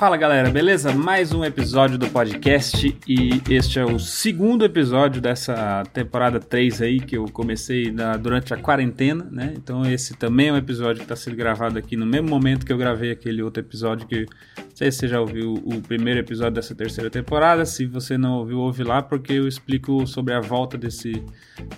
Fala galera, beleza? Mais um episódio do podcast e este é o segundo episódio dessa temporada 3 aí que eu comecei na, durante a quarentena, né? Então esse também é um episódio que está sendo gravado aqui no mesmo momento que eu gravei aquele outro episódio que sei se você já ouviu o primeiro episódio dessa terceira temporada, se você não ouviu, ouve lá porque eu explico sobre a volta desse,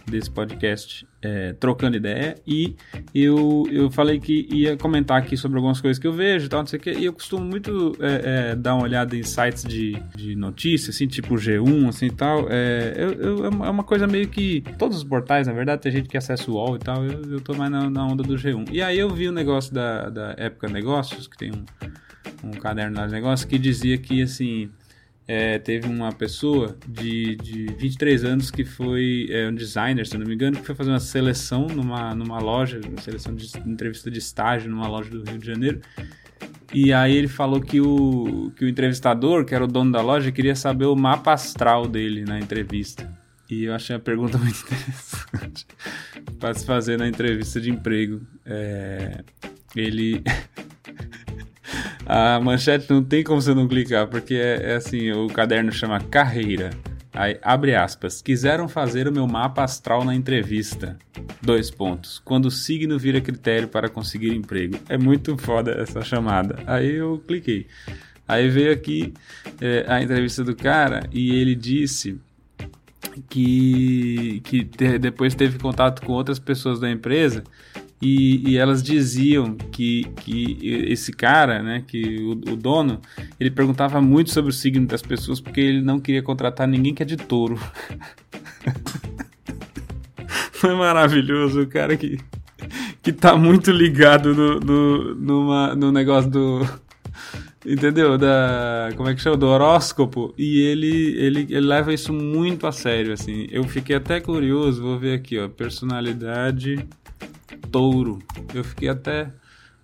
desse podcast é, trocando ideia. E eu, eu falei que ia comentar aqui sobre algumas coisas que eu vejo e tal, não sei o que, e eu costumo muito é, é, dar uma olhada em sites de, de notícias, assim, tipo G1, assim e tal, é, eu, eu, é uma coisa meio que, todos os portais, na verdade, tem gente que acessa o UOL e tal, eu, eu tô mais na, na onda do G1. E aí eu vi o negócio da, da Época Negócios, que tem um, um caderno de negócios, que dizia que, assim, é, teve uma pessoa de, de 23 anos que foi é, um designer, se não me engano, que foi fazer uma seleção numa, numa loja, uma seleção de entrevista de estágio numa loja do Rio de Janeiro. E aí ele falou que o, que o entrevistador, que era o dono da loja, queria saber o mapa astral dele na entrevista. E eu achei a pergunta muito interessante para se fazer na entrevista de emprego. É, ele A manchete não tem como você não clicar, porque é, é assim, o caderno chama Carreira. Aí, abre aspas. Quiseram fazer o meu mapa astral na entrevista. Dois pontos. Quando o signo vira critério para conseguir emprego. É muito foda essa chamada. Aí eu cliquei. Aí veio aqui é, a entrevista do cara e ele disse que, que te, depois teve contato com outras pessoas da empresa e, e, elas diziam que, que esse cara, né, que o, o, dono, ele perguntava muito sobre o signo das pessoas porque ele não queria contratar ninguém que é de touro. Foi maravilhoso, o cara que, que tá muito ligado no, no, numa, no negócio do. Entendeu? Da. Como é que chama? Do horóscopo. E ele, ele, ele leva isso muito a sério, assim. Eu fiquei até curioso, vou ver aqui, ó. Personalidade touro. Eu fiquei até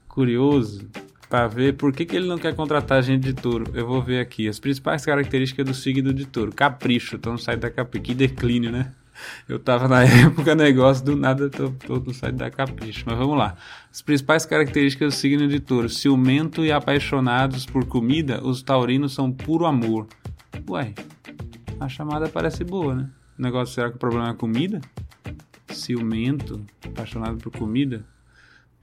curioso para ver por que, que ele não quer contratar gente de touro. Eu vou ver aqui as principais características do signo de touro. Capricho, então site da Capricho. Que declínio, né? Eu tava na época negócio, do nada tô, tô no site da Capricho. Mas vamos lá. As principais características do signo de touro. Ciumento e apaixonados por comida, os taurinos são puro amor. Ué, a chamada parece boa, né? O negócio, será que o problema é comida? Ciumento, apaixonado por comida.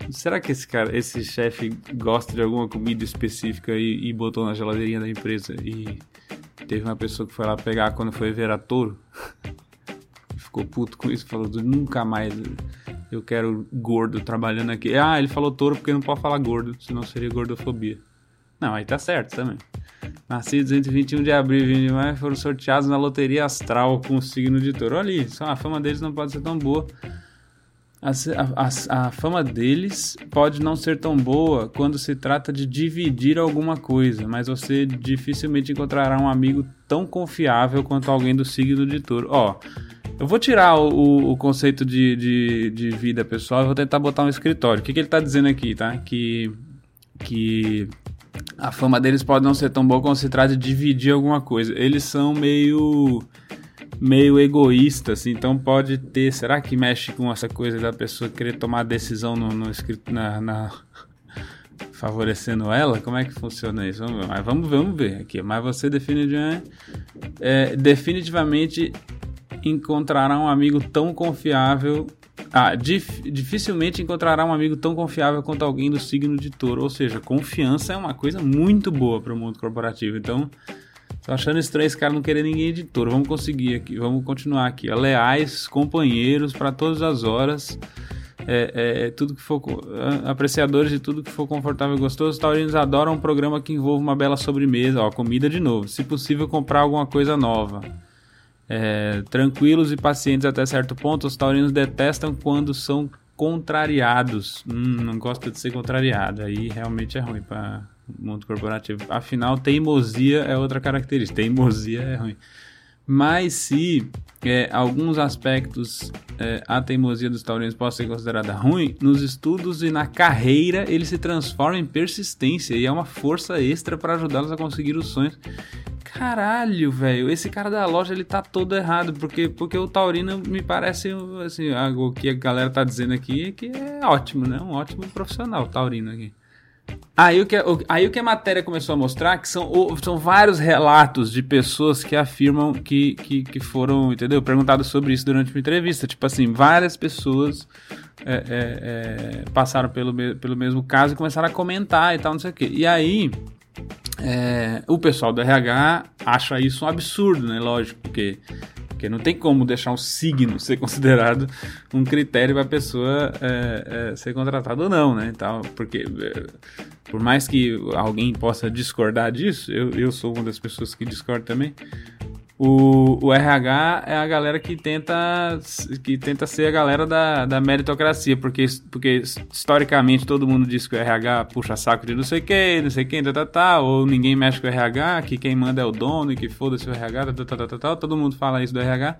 Será que esse cara, esse chefe gosta de alguma comida específica e, e, botou na geladeirinha da empresa e teve uma pessoa que foi lá pegar quando foi ver a touro? Ficou puto com isso, falou nunca mais eu quero gordo trabalhando aqui. Ah, ele falou touro porque não pode falar gordo, senão seria gordofobia. Não, aí tá certo também. Nascidos entre 21 de abril e 20 de maio foram sorteados na loteria astral com o signo de touro. Olha aí, a fama deles não pode ser tão boa. A, a, a, fama deles pode não ser tão boa quando se trata de dividir alguma coisa, mas você dificilmente encontrará um amigo tão confiável quanto alguém do signo de touro. Ó, eu vou tirar o, o conceito de, de, de, vida pessoal e vou tentar botar um escritório. O que, que ele está dizendo aqui, tá? Que, que a fama deles pode não ser tão boa quando se trata de dividir alguma coisa. Eles são meio meio egoístas, assim, então pode ter. Será que mexe com essa coisa da pessoa querer tomar decisão no, no na, na, favorecendo ela? Como é que funciona isso? Vamos ver. Mas vamos, vamos ver aqui. Mas você definitivamente, é, definitivamente encontrará um amigo tão confiável ah, dif dificilmente encontrará um amigo tão confiável quanto alguém do signo de touro. Ou seja, confiança é uma coisa muito boa para o mundo corporativo. Então, tô achando estranho esse cara não querer ninguém de touro. Vamos conseguir aqui, vamos continuar aqui. Leais, companheiros para todas as horas. É, é, é, tudo que for apreciadores de tudo que for confortável e gostoso, os taurinos adoram um programa que envolva uma bela sobremesa, ó, comida de novo. Se possível, comprar alguma coisa nova. É, tranquilos e pacientes até certo ponto, os taurinos detestam quando são contrariados. Hum, não gosta de ser contrariado. Aí realmente é ruim para o mundo corporativo. Afinal, teimosia é outra característica. Teimosia é ruim. Mas se é, alguns aspectos é, a teimosia dos taurinos pode ser considerada ruim, nos estudos e na carreira ele se transforma em persistência e é uma força extra para ajudá-los a conseguir os sonhos caralho, velho, esse cara da loja ele tá todo errado, porque, porque o Taurino me parece, assim, o que a galera tá dizendo aqui é que é ótimo, né? Um ótimo profissional, o Taurino aqui. Aí o, que, aí o que a matéria começou a mostrar que são, são vários relatos de pessoas que afirmam que, que, que foram, entendeu? Perguntados sobre isso durante uma entrevista. Tipo assim, várias pessoas é, é, é, passaram pelo, pelo mesmo caso e começaram a comentar e tal, não sei o quê. E aí é, o pessoal do RH acha isso um absurdo, né? Lógico, porque porque não tem como deixar um signo ser considerado um critério para a pessoa é, é, ser contratada ou não, né? Então, porque é, por mais que alguém possa discordar disso, eu, eu sou uma das pessoas que discorda também. O, o RH é a galera que tenta, que tenta ser a galera da, da meritocracia, porque, porque historicamente todo mundo diz que o RH puxa saco de não sei quem, não sei quem, tá, tá, tá, ou ninguém mexe com o RH, que quem manda é o dono e que foda-se o RH, tá, tá, tá, tá, tá, todo mundo fala isso do RH.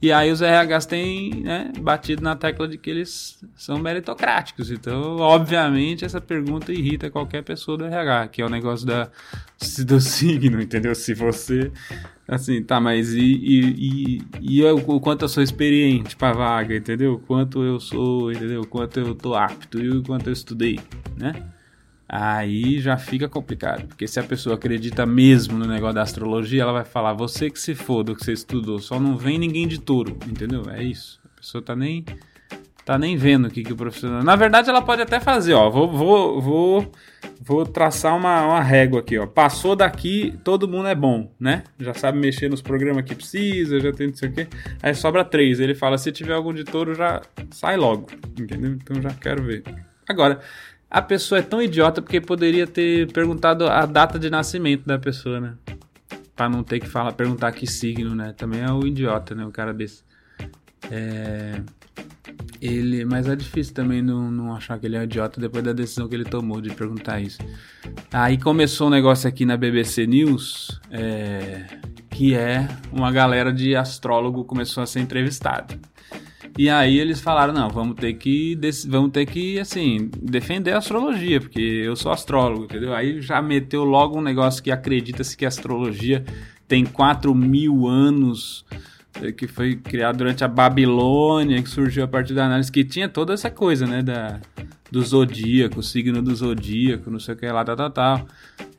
E aí os RHs têm né, batido na tecla de que eles são meritocráticos. Então, obviamente, essa pergunta irrita qualquer pessoa do RH, que é o negócio da, do signo, entendeu? Se você Assim, tá, mas e, e, e, e eu, o quanto eu sou experiente pra vaga, entendeu? Quanto eu sou, entendeu? Quanto eu tô apto e o quanto eu estudei, né? Aí já fica complicado, porque se a pessoa acredita mesmo no negócio da astrologia, ela vai falar: você que se foda que você estudou, só não vem ninguém de touro, entendeu? É isso. A pessoa tá nem tá nem vendo o que, que o profissional. Na verdade, ela pode até fazer, ó. Vou, vou, vou, vou traçar uma, uma régua aqui, ó. Passou daqui, todo mundo é bom, né? Já sabe mexer nos programas que precisa, já tem não sei o quê. Aí sobra três. Ele fala: se tiver algum de touro, já sai logo, entendeu? Então já quero ver. Agora, a pessoa é tão idiota porque poderia ter perguntado a data de nascimento da pessoa, né? Pra não ter que falar, perguntar que signo, né? Também é o idiota, né? O cara desse. É ele, mas é difícil também não, não achar que ele é um idiota depois da decisão que ele tomou de perguntar isso. Aí começou um negócio aqui na BBC News, é, que é uma galera de astrólogo começou a ser entrevistada. E aí eles falaram, não, vamos ter que, vamos ter que, assim, defender a astrologia, porque eu sou astrólogo, entendeu? Aí já meteu logo um negócio que acredita-se que a astrologia tem 4 mil anos é, que foi criado durante a Babilônia, que surgiu a partir da análise, que tinha toda essa coisa, né, da, do zodíaco, signo do zodíaco, não sei o que lá, tal, tal, tal.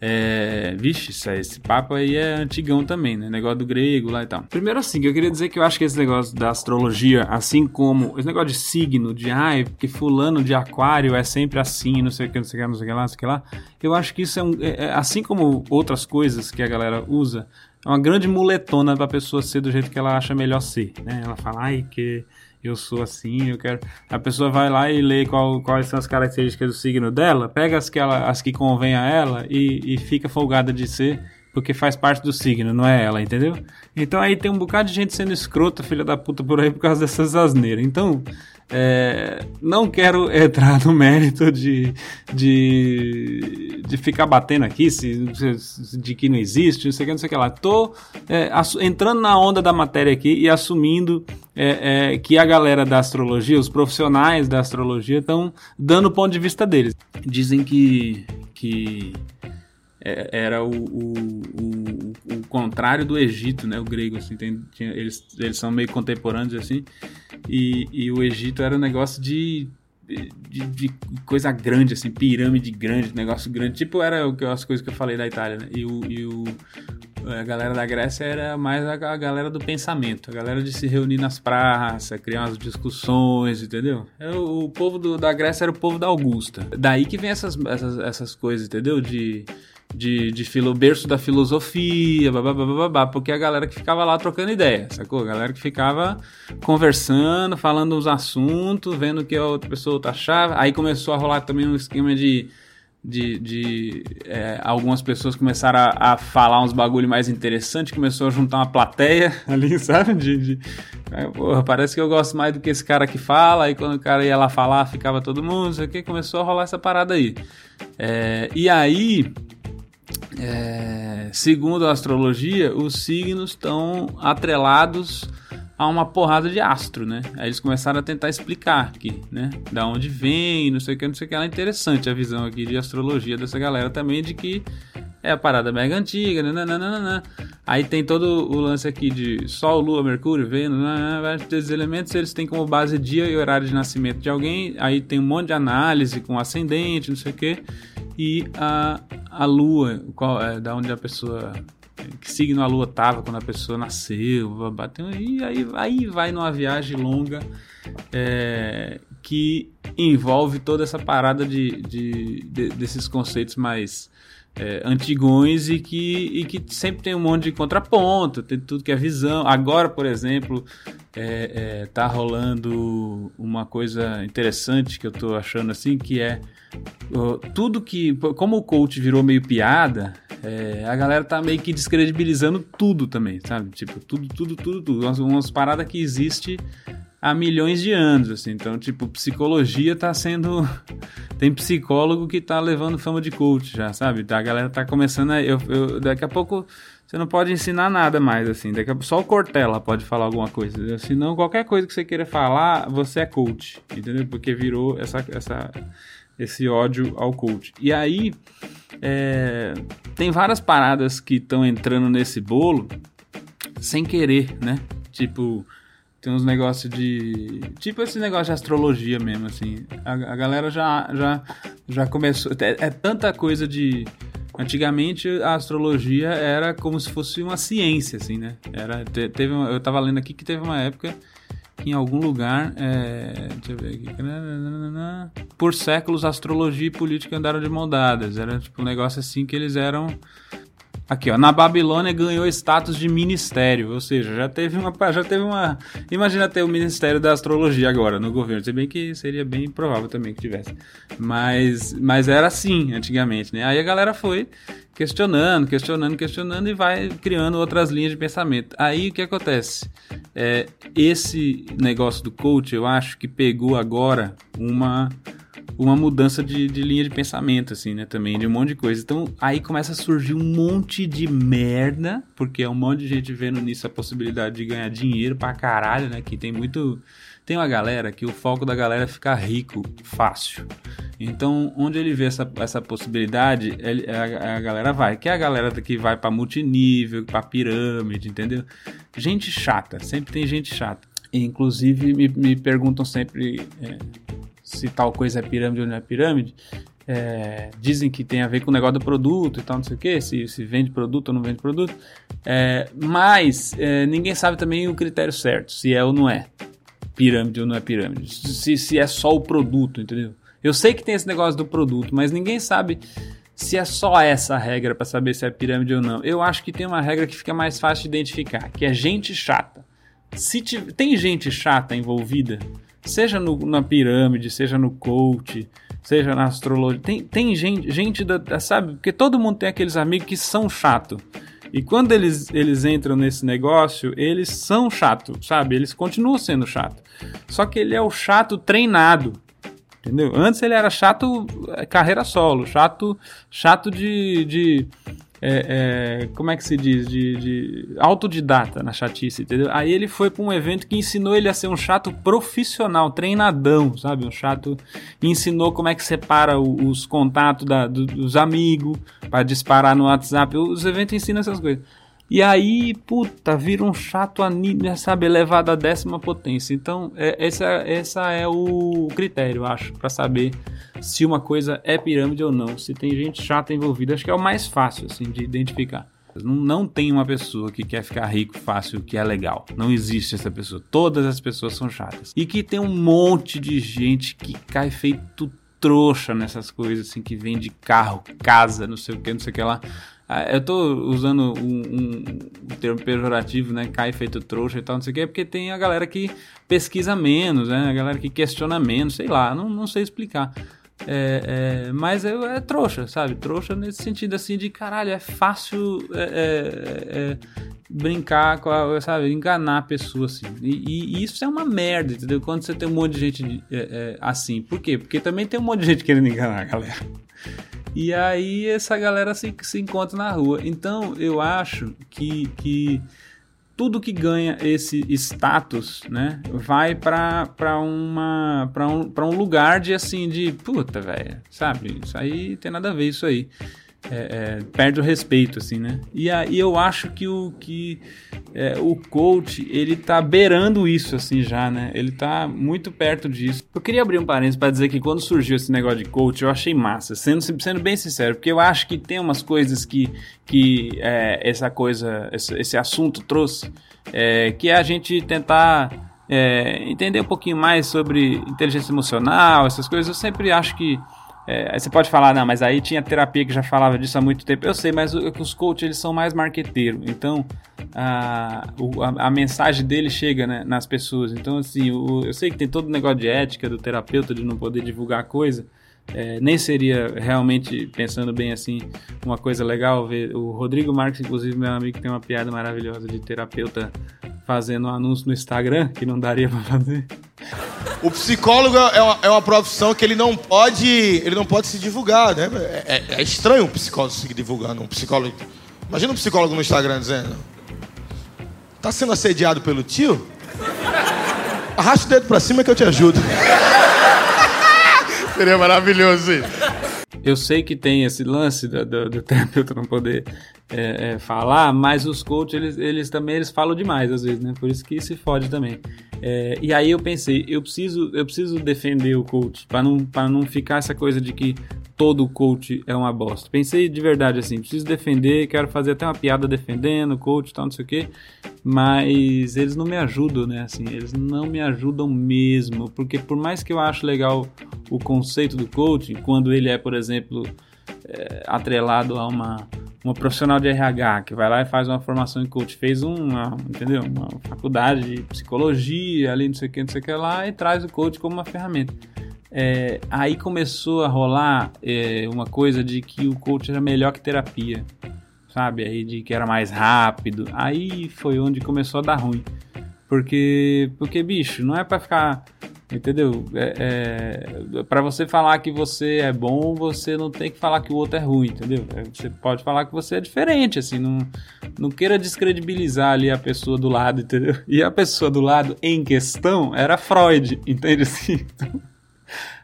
É, vixe, esse papo aí é antigão também, né? Negócio do grego lá e tal. Primeiro assim, eu queria dizer que eu acho que esse negócio da astrologia, assim como esse negócio de signo, de ai, porque fulano de aquário é sempre assim, não sei o que, não sei o que, não sei o que lá, não sei o que lá. Eu acho que isso é, um, é, é assim como outras coisas que a galera usa, é uma grande muletona para a pessoa ser do jeito que ela acha melhor ser, né? Ela fala, ai, que eu sou assim, eu quero. A pessoa vai lá e lê qual, quais são as características do signo dela, pega as que, ela, as que convém a ela e, e fica folgada de ser, porque faz parte do signo, não é ela, entendeu? Então aí tem um bocado de gente sendo escrota, filha da puta, por aí por causa dessas asneiras. Então, é, não quero entrar no mérito de, de, de ficar batendo aqui se, de que não existe, não sei o que, não sei o que lá. Tô é, entrando na onda da matéria aqui e assumindo é, é, que a galera da astrologia, os profissionais da astrologia, estão dando o ponto de vista deles. Dizem que, que é, era o, o, o, o, contrário do Egito, né? O grego, assim, tem, tinha, eles, eles são meio contemporâneos, assim, e, e o Egito era um negócio de, de, de, coisa grande, assim, pirâmide grande, negócio grande, tipo era as coisas que eu falei da Itália, né? E o, e o a galera da Grécia era mais a, a, galera do pensamento, a galera de se reunir nas praças, criar umas discussões, entendeu? É, o, o povo do, da Grécia era o povo da Augusta. Daí que vem essas, essas, essas coisas, entendeu? De de, de filo, berço da filosofia, babá, porque a galera que ficava lá trocando ideia, sacou? A galera que ficava conversando, falando os assuntos, vendo o que a outra pessoa achava. Aí começou a rolar também um esquema de. De, de é, algumas pessoas começaram a, a, falar uns bagulho mais interessante, começou a juntar uma plateia ali, sabe? De, de porra, parece que eu gosto mais do que esse cara que fala. Aí quando o cara ia lá falar, ficava todo mundo, não sei o que, começou a rolar essa parada aí. É, e aí é, segundo a astrologia, os signos estão atrelados a uma porrada de astro, né? Aí eles começaram a tentar explicar aqui, né? Da onde vem, não sei o que, não sei o que. É interessante a visão aqui de astrologia dessa galera também, de que é a parada mega antiga, né? Nananana. Aí tem todo o lance aqui de Sol, Lua, Mercúrio, Vênus, esses elementos eles têm como base dia e horário de nascimento de alguém. Aí tem um monte de análise com ascendente, não sei o que. e a, a lua, qual é, da onde a pessoa que signo a lua tava quando a pessoa nasceu, bateu, e aí, aí vai numa viagem longa é, que envolve toda essa parada de, de, de desses conceitos mais é, antigões e que, e que sempre tem um monte de contraponto, tem tudo que é visão. Agora, por exemplo, é, é, tá rolando uma coisa interessante que eu tô achando assim, que é tudo que. Como o coach virou meio piada, é, a galera tá meio que descredibilizando tudo também, sabe? Tipo, tudo, tudo, tudo, tudo. Umas, umas paradas que existe há milhões de anos, assim. Então, tipo, psicologia tá sendo. Tem psicólogo que tá levando fama de coach já, sabe? A galera tá começando a. Eu, eu, daqui a pouco você não pode ensinar nada mais, assim. Daqui a... Só o Cortella pode falar alguma coisa. Senão, qualquer coisa que você queira falar, você é coach, entendeu? Porque virou essa, essa, esse ódio ao coach. E aí, é... tem várias paradas que estão entrando nesse bolo sem querer, né? Tipo, tem uns negócios de. Tipo esse negócio de astrologia mesmo, assim. A, a galera já, já, já começou. É, é, tanta coisa de. Antigamente a astrologia era como se fosse uma ciência, assim, né? Era, te, teve uma, eu tava lendo aqui que teve uma época que em algum lugar. É, deixa eu ver aqui. Por séculos astrologia e política andaram de mão dadas. Era tipo um negócio assim que eles eram Aqui, ó, na Babilônia ganhou status de ministério, ou seja, já teve uma, já teve uma, imagina ter o ministério da astrologia agora no governo, se bem que seria bem provável também que tivesse, mas, mas era assim antigamente, né? Aí a galera foi questionando, questionando, questionando e vai criando outras linhas de pensamento. Aí o que acontece? É, esse negócio do coach, eu acho que pegou agora uma uma mudança de, de linha de pensamento, assim, né? Também, de um monte de coisa. Então, aí começa a surgir um monte de merda, porque é um monte de gente vendo nisso a possibilidade de ganhar dinheiro pra caralho, né? Que tem muito. Tem uma galera que o foco da galera é ficar rico fácil. Então, onde ele vê essa, essa possibilidade, ele, a, a, galera vai. Que é a galera que vai para multinível, para pirâmide, entendeu? Gente chata, sempre tem gente chata. Inclusive, me, me perguntam sempre. É, se tal coisa é pirâmide ou não é pirâmide. É, dizem que tem a ver com o negócio do produto e tal, não sei o que, se, se vende produto ou não vende produto. É, mas é, ninguém sabe também o critério certo, se é ou não é pirâmide ou não é pirâmide. Se, se é só o produto, entendeu? Eu sei que tem esse negócio do produto, mas ninguém sabe se é só essa regra para saber se é pirâmide ou não. Eu acho que tem uma regra que fica mais fácil de identificar, que é gente chata. Se tem gente chata envolvida, seja no, na pirâmide, seja no coach, seja na astrologia. Tem, tem gente, gente da, sabe? Porque todo mundo tem aqueles amigos que são chato. E quando eles, eles entram nesse negócio, eles são chato, sabe? Eles continuam sendo chato. Só que ele é o chato treinado. Entendeu? Antes ele era chato é, carreira solo, chato chato de, de é, é, como é que se diz, de, de, autodidata na chatice, entendeu? Aí ele foi para um evento que ensinou ele a ser um chato profissional, treinadão, sabe? Um chato ensinou como é que separa os contatos da, dos amigos para disparar no WhatsApp. Os eventos ensinam essas coisas. E aí, puta, vira um chato anime, sabe, elevado à décima potência. Então, é, essa, essa é o critério, acho, para saber se uma coisa é pirâmide ou não. Se tem gente chata envolvida, acho que é o mais fácil, assim, de identificar. Não, não tem uma pessoa que quer ficar rico fácil que é legal. Não existe essa pessoa. Todas as pessoas são chatas. E que tem um monte de gente que cai feito trouxa nessas coisas, assim, que vende carro, casa, não sei o que, não sei o que lá. Ah, eu tô usando um, um, um, termo pejorativo, né? Cai feito trouxa e tal, não sei o que, porque tem a galera que pesquisa menos, né? A galera que questiona menos, sei lá, não, não sei explicar. É, é, mas é, é, trouxa, sabe? Trouxa nesse sentido assim de caralho, é fácil é, é, é brincar com a, sabe? Enganar a pessoa assim. E, e, isso é uma merda, entendeu? Quando você tem um monte de gente assim. Por quê? Porque também tem um monte de gente querendo enganar a galera. E aí essa galera se, se encontra na rua. Então eu acho que, que tudo que ganha esse status, né, vai para uma para um, pra um lugar de assim de puta, velho, sabe? Isso aí tem nada a ver isso aí. É, é, perde o respeito, assim, né? E aí eu acho que o que é, o coach ele tá beirando isso, assim, já, né? Ele tá muito perto disso. Eu queria abrir um parênteses para dizer que quando surgiu esse negócio de coach, eu achei massa, sendo, sendo bem sincero, porque eu acho que tem umas coisas que, que é, essa coisa, esse, esse assunto trouxe, é, que é a gente tentar. É, entender um pouquinho mais sobre inteligência emocional, essas coisas, eu sempre acho que é, você pode falar, não, mas aí tinha terapia que já falava disso há muito tempo. Eu sei, mas os coaches eles são mais marqueteiros. Então a, a, a, mensagem dele chega né, nas pessoas. Então, assim, o, eu sei que tem todo o negócio de ética do terapeuta de não poder divulgar coisa. É, nem seria realmente, pensando bem assim, uma coisa legal ver. O Rodrigo Marques, inclusive, meu amigo, tem uma piada maravilhosa de terapeuta fazendo um anúncio no Instagram que não daria para fazer. O psicólogo é uma, é uma, profissão que ele não pode, ele não pode se divulgar, né? É, é, é estranho um psicólogo se divulgando. Um psicólogo, imagina um psicólogo no Instagram dizendo: "Tá sendo assediado pelo tio? Arraste o dedo para cima que eu te ajudo." Seria maravilhoso isso. Eu sei que tem esse lance do, do, do terapeuta não poder é, é, falar, mas os coaches, eles, eles também eles falam demais às vezes, né? Por isso que se fode também. É, e aí eu pensei, eu preciso, eu preciso defender o coach, para não, não ficar essa coisa de que todo coach é uma bosta. Pensei de verdade assim, preciso defender, quero fazer até uma piada defendendo o coach tal, não sei o quê, mas eles não me ajudam, né? Assim, eles não me ajudam mesmo, porque por mais que eu acho legal o conceito do coaching, quando ele é, por exemplo, é, atrelado a uma uma profissional de RH que vai lá e faz uma formação em coach, fez uma, entendeu? Uma faculdade de psicologia, ali não sei o que, não sei o que lá, e traz o coach como uma ferramenta. É, aí começou a rolar é, uma coisa de que o coach era melhor que terapia, sabe? Aí de que era mais rápido. Aí foi onde começou a dar ruim. Porque, porque bicho, não é para ficar Entendeu? É, é para você falar que você é bom, você não tem que falar que o outro é ruim, entendeu? É, você pode falar que você é diferente, assim, não, não queira descredibilizar ali a pessoa do lado, entendeu? E a pessoa do lado em questão era Freud, entende assim?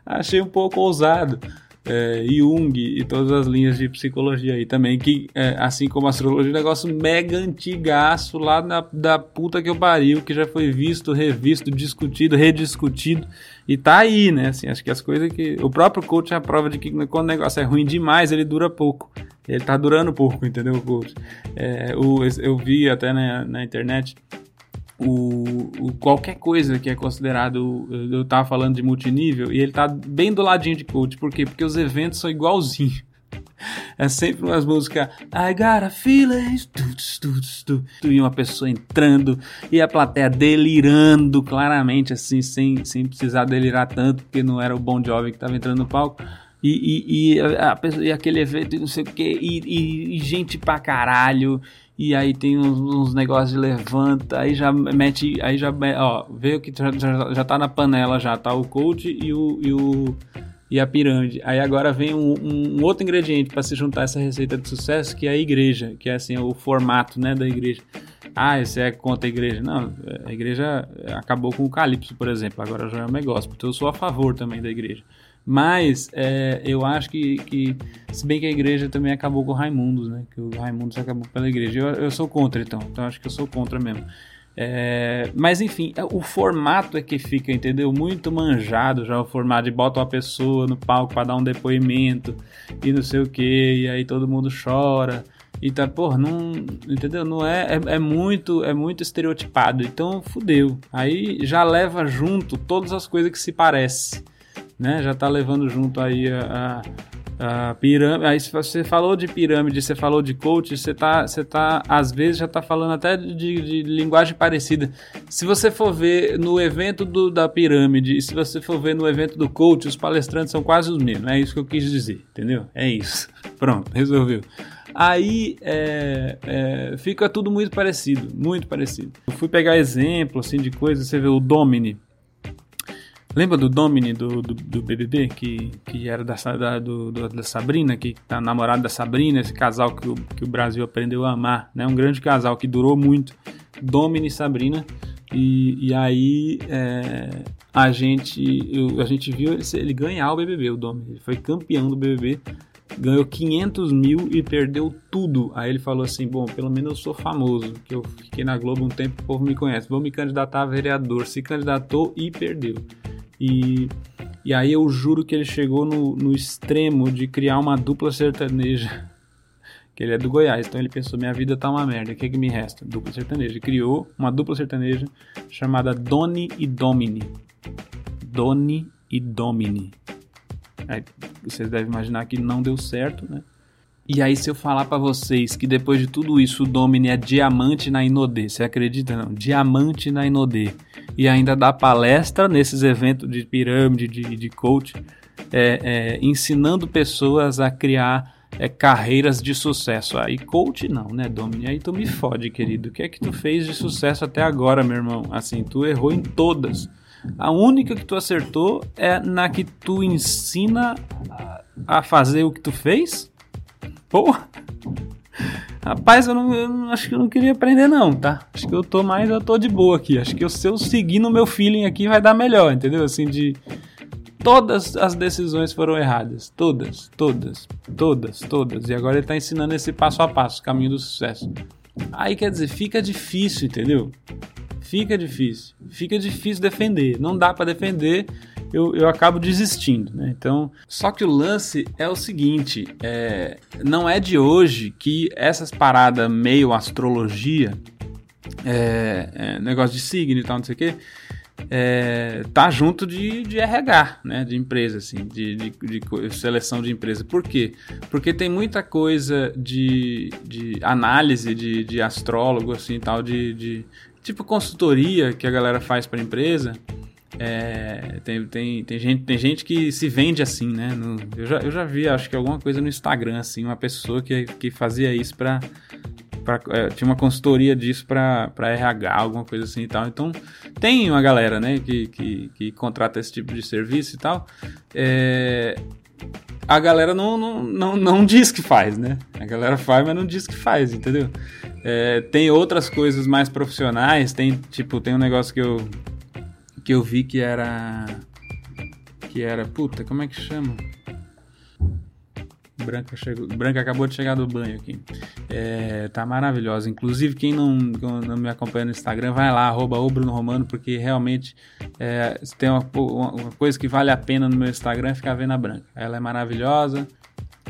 Então, achei um pouco ousado é, Jung e todas as linhas de psicologia aí também, que é, assim como a astrologia, é um negócio mega antigaço lá na, da puta que eu pariu, que já foi visto, revisto, discutido, rediscutido e tá aí, né? Assim, acho que as coisas que. O próprio coach é a prova de que quando o negócio é ruim demais, ele dura pouco. Ele tá durando pouco, entendeu, coach? É, o, eu vi até na, na internet o, o, qualquer coisa que é considerado. Eu tava falando de multinível e ele tá bem do ladinho de coach. Por quê? Porque os eventos são igualzinhos. É sempre umas músicas I got a feeling e uma pessoa entrando e a plateia delirando claramente assim, sem, sem precisar delirar tanto, porque não era o Bon Jovi que estava entrando no palco. E, e, e, a, e, aquele evento e não sei o que, e gente pra caralho, e aí tem uns, uns, negócios de levanta, aí já mete, aí já, ó, veio que já, já, já tá na panela já, tá o coach e o, e o e a pirâmide. Aí agora vem um, um outro ingrediente para se juntar essa receita de sucesso, que é a igreja, que é assim, o formato, né, da igreja. Ah, esse é contra a igreja. Não, a igreja acabou com o Calypso, por exemplo, agora já é um negócio, então eu sou a favor também da igreja. Mas é, eu acho que, que, se bem que a igreja também acabou com o Raimundos, né? Que o Raimundos acabou pela igreja. Eu, eu sou contra, então. Então acho que eu sou contra mesmo. É, mas enfim, é, o formato é que fica, entendeu? Muito manjado já o formato de bota uma pessoa no palco para dar um depoimento e não sei o que, e aí todo mundo chora. E tá, pô, não, entendeu? Não é, é, é, muito, é muito estereotipado. Então, fudeu. Aí já leva junto todas as coisas que se parecem né? Já está levando junto aí a, a, a, pirâmide. Aí você falou de pirâmide, você falou de coach, você tá, você tá às vezes já está falando até de, de, linguagem parecida. Se você for ver no evento do, da pirâmide e se você for ver no evento do coach, os palestrantes são quase os mesmos. É isso que eu quis dizer, entendeu? É isso. Pronto, resolveu. Aí é, é, fica tudo muito parecido, muito parecido. Eu fui pegar exemplo assim de coisas, você vê o Domini, Lembra do Domini do, do, do, BBB, que, que era da, da, do, da Sabrina, que tá namorado da Sabrina, esse casal que o, que o Brasil aprendeu a amar, né? Um grande casal que durou muito, Domini e Sabrina. E, e aí é, a, gente, eu, a gente viu ele, ele ganhar o BBB, o Domini. Ele foi campeão do BBB ganhou 500 mil e perdeu tudo. Aí ele falou assim: Bom, pelo menos eu sou famoso, que eu fiquei na Globo um tempo, o povo me conhece. Vou me candidatar a vereador. Se candidatou e perdeu. E, e aí eu juro que ele chegou no, no extremo de criar uma dupla sertaneja. Que ele é do Goiás, então ele pensou: minha vida tá uma merda, o que, é que me resta? Dupla sertaneja. Criou uma dupla sertaneja chamada Doni e Domini. Doni e Domini. Vocês devem imaginar que não deu certo, né? E aí, se eu falar para vocês que depois de tudo isso o Domini é diamante na Inodê, você acredita não? Diamante na Inodê. E ainda dá palestra nesses eventos de pirâmide, de, de coach, é, é, ensinando pessoas a criar é, carreiras de sucesso. Aí, coach não, né, Domini? Aí tu me fode, querido. O que é que tu fez de sucesso até agora, meu irmão? Assim, tu errou em todas. A única que tu acertou é na que tu ensina a fazer o que tu fez? Porra! Rapaz, eu, não, eu acho que eu não queria aprender não, tá? Acho que eu tô mais, eu tô de boa aqui. Acho que se eu seguir no meu feeling aqui vai dar melhor, entendeu? Assim, de... Todas as decisões foram erradas. Todas, todas, todas, todas. E agora ele tá ensinando esse passo a passo, caminho do sucesso. Aí quer dizer, fica difícil, entendeu? fica difícil. Fica difícil defender. Não dá para defender, eu, eu acabo desistindo. Né? Então, só que o lance é o seguinte: é, não é de hoje que essas paradas meio astrologia, é, é, negócio de signo e tal, não sei o quê. É, tá junto de, de RH, né, de empresa, assim, de, de, de, seleção de empresa. Por quê? Porque tem muita coisa de, de análise de, de astrólogo, assim, tal, de, de, tipo consultoria que a galera faz para empresa. É, tem, tem, tem, gente, tem gente que se vende assim, né? No, eu, já, eu já vi, acho que alguma coisa no Instagram, assim, uma pessoa que, que fazia isso para é, tinha uma consultoria disso para RH, alguma coisa assim e tal. Então, tem uma galera, né, que, que, que contrata esse tipo de serviço e tal. É, a galera não, não, não, não diz que faz, né? A galera faz, mas não diz que faz, entendeu? É, tem outras coisas mais profissionais, tem tipo, tem um negócio que eu que eu vi que era que era, puta, como é que chama? Branca, chegou, Branca acabou de chegar do banho aqui. É, tá maravilhosa. Inclusive, quem não, não, me acompanha no Instagram, vai lá, arroba o Bruno Romano, porque realmente é, tem uma, uma, coisa que vale a pena no meu Instagram é ficar vendo a Branca. Ela é maravilhosa.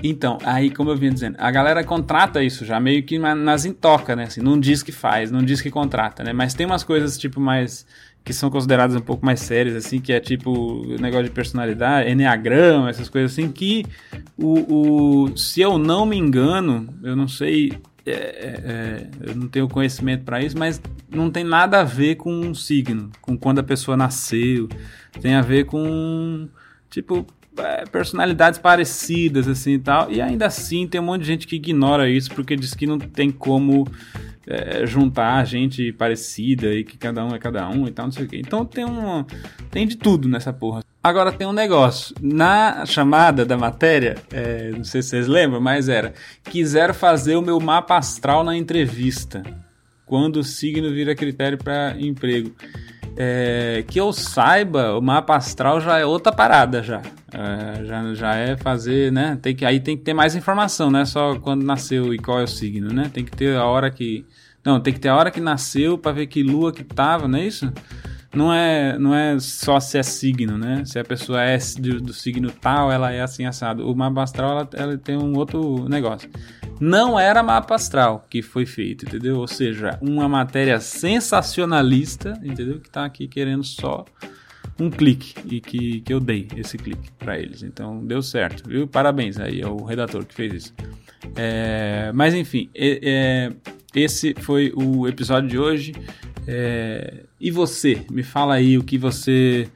Então, aí, como eu vinha dizendo, a galera contrata isso já meio que nas intoca, né? Assim, não diz que faz, não diz que contrata, né? Mas tem umas coisas, tipo, mais que são consideradas um pouco mais sérias, assim, que é tipo negócio de personalidade, enneagrama, essas coisas assim, que o, o se eu não me engano, eu não sei, é, é, é eu não tenho conhecimento para isso, mas não tem nada a ver com um signo, com quando a pessoa nasceu, tem a ver com tipo é, personalidades parecidas assim e tal, e ainda assim tem um monte de gente que ignora isso porque diz que não tem como é, juntar gente parecida e que cada um é cada um e tal, não sei o quê. Então tem um. Tem de tudo nessa porra. Agora tem um negócio. Na chamada da matéria, é, não sei se vocês lembram, mas era. Quiseram fazer o meu mapa astral na entrevista. Quando o signo vira critério para emprego. É, que eu saiba, o mapa astral já é outra parada já. É, já, já é fazer, né? Tem que, aí tem que ter mais informação, né? Só quando nasceu e qual é o signo, né? Tem que ter a hora que. Não, tem que ter a hora que nasceu para ver que lua que tava, não é isso? Não é, não é só se é signo, né? Se a pessoa é do, do signo tal, ela é assim assado. O mapa astral ela, ela tem um outro negócio. Não era mapa astral que foi feito, entendeu? Ou seja, uma matéria sensacionalista, entendeu? Que tá aqui querendo só um clique e que, que eu dei esse clique para eles. Então deu certo, viu? Parabéns aí ao redator que fez isso. É, mas enfim, é, é, esse foi o episódio de hoje. É, e você, me fala aí o que você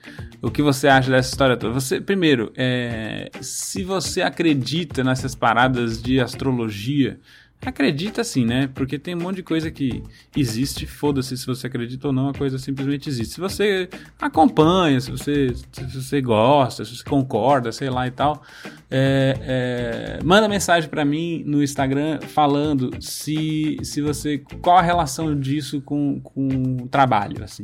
o que você acha dessa história toda. Você, primeiro, é, se você acredita nessas paradas de astrologia, Acredita sim, né? Porque tem um monte de coisa que existe, foda-se se você acredita ou não, a coisa simplesmente existe. Se você acompanha, se você, se você gosta, se você concorda, sei lá e tal, é, é, manda mensagem para mim no Instagram falando se, se você qual a relação disso com, com o trabalho, assim,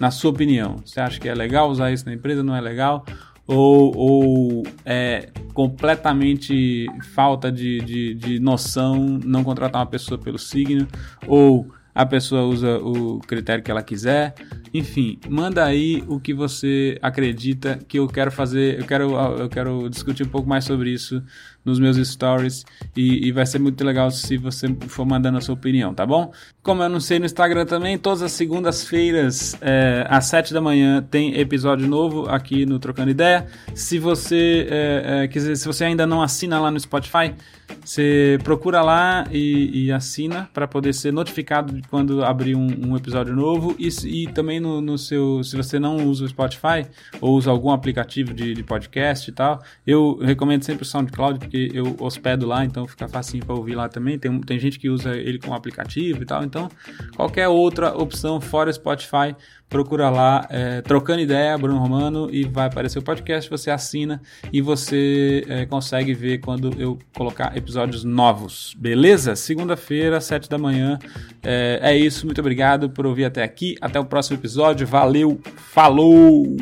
na sua opinião. Você acha que é legal usar isso na empresa? Não é legal? Ou, ou é completamente falta de, de, de noção não contratar uma pessoa pelo signo, ou a pessoa usa o critério que ela quiser. Enfim, manda aí o que você acredita que eu quero fazer. Eu quero, eu quero discutir um pouco mais sobre isso nos meus stories e, e, vai ser muito legal se você for mandando a sua opinião, tá bom? Como eu anunciei no Instagram também, todas as segundas-feiras, é, às 7 da manhã, tem episódio novo aqui no Trocando Ideia. Se você é, é, quiser, se você ainda não assina lá no Spotify, você procura lá e, e assina para poder ser notificado de quando abrir um, um episódio novo e, e também no, no, seu, se você não usa o Spotify ou usa algum aplicativo de, de podcast e tal, eu recomendo sempre o SoundCloud porque eu hospedo lá, então fica facinho para ouvir lá também. Tem, tem gente que usa ele como aplicativo e tal, então qualquer outra opção fora Spotify, procura lá, é, Trocando Ideia, Bruno Romano, e vai aparecer o podcast, você assina e você é, consegue ver quando eu colocar episódios novos, beleza? Segunda-feira, sete da manhã. É, é isso, muito obrigado por ouvir até aqui. Até o próximo episódio, valeu, falou!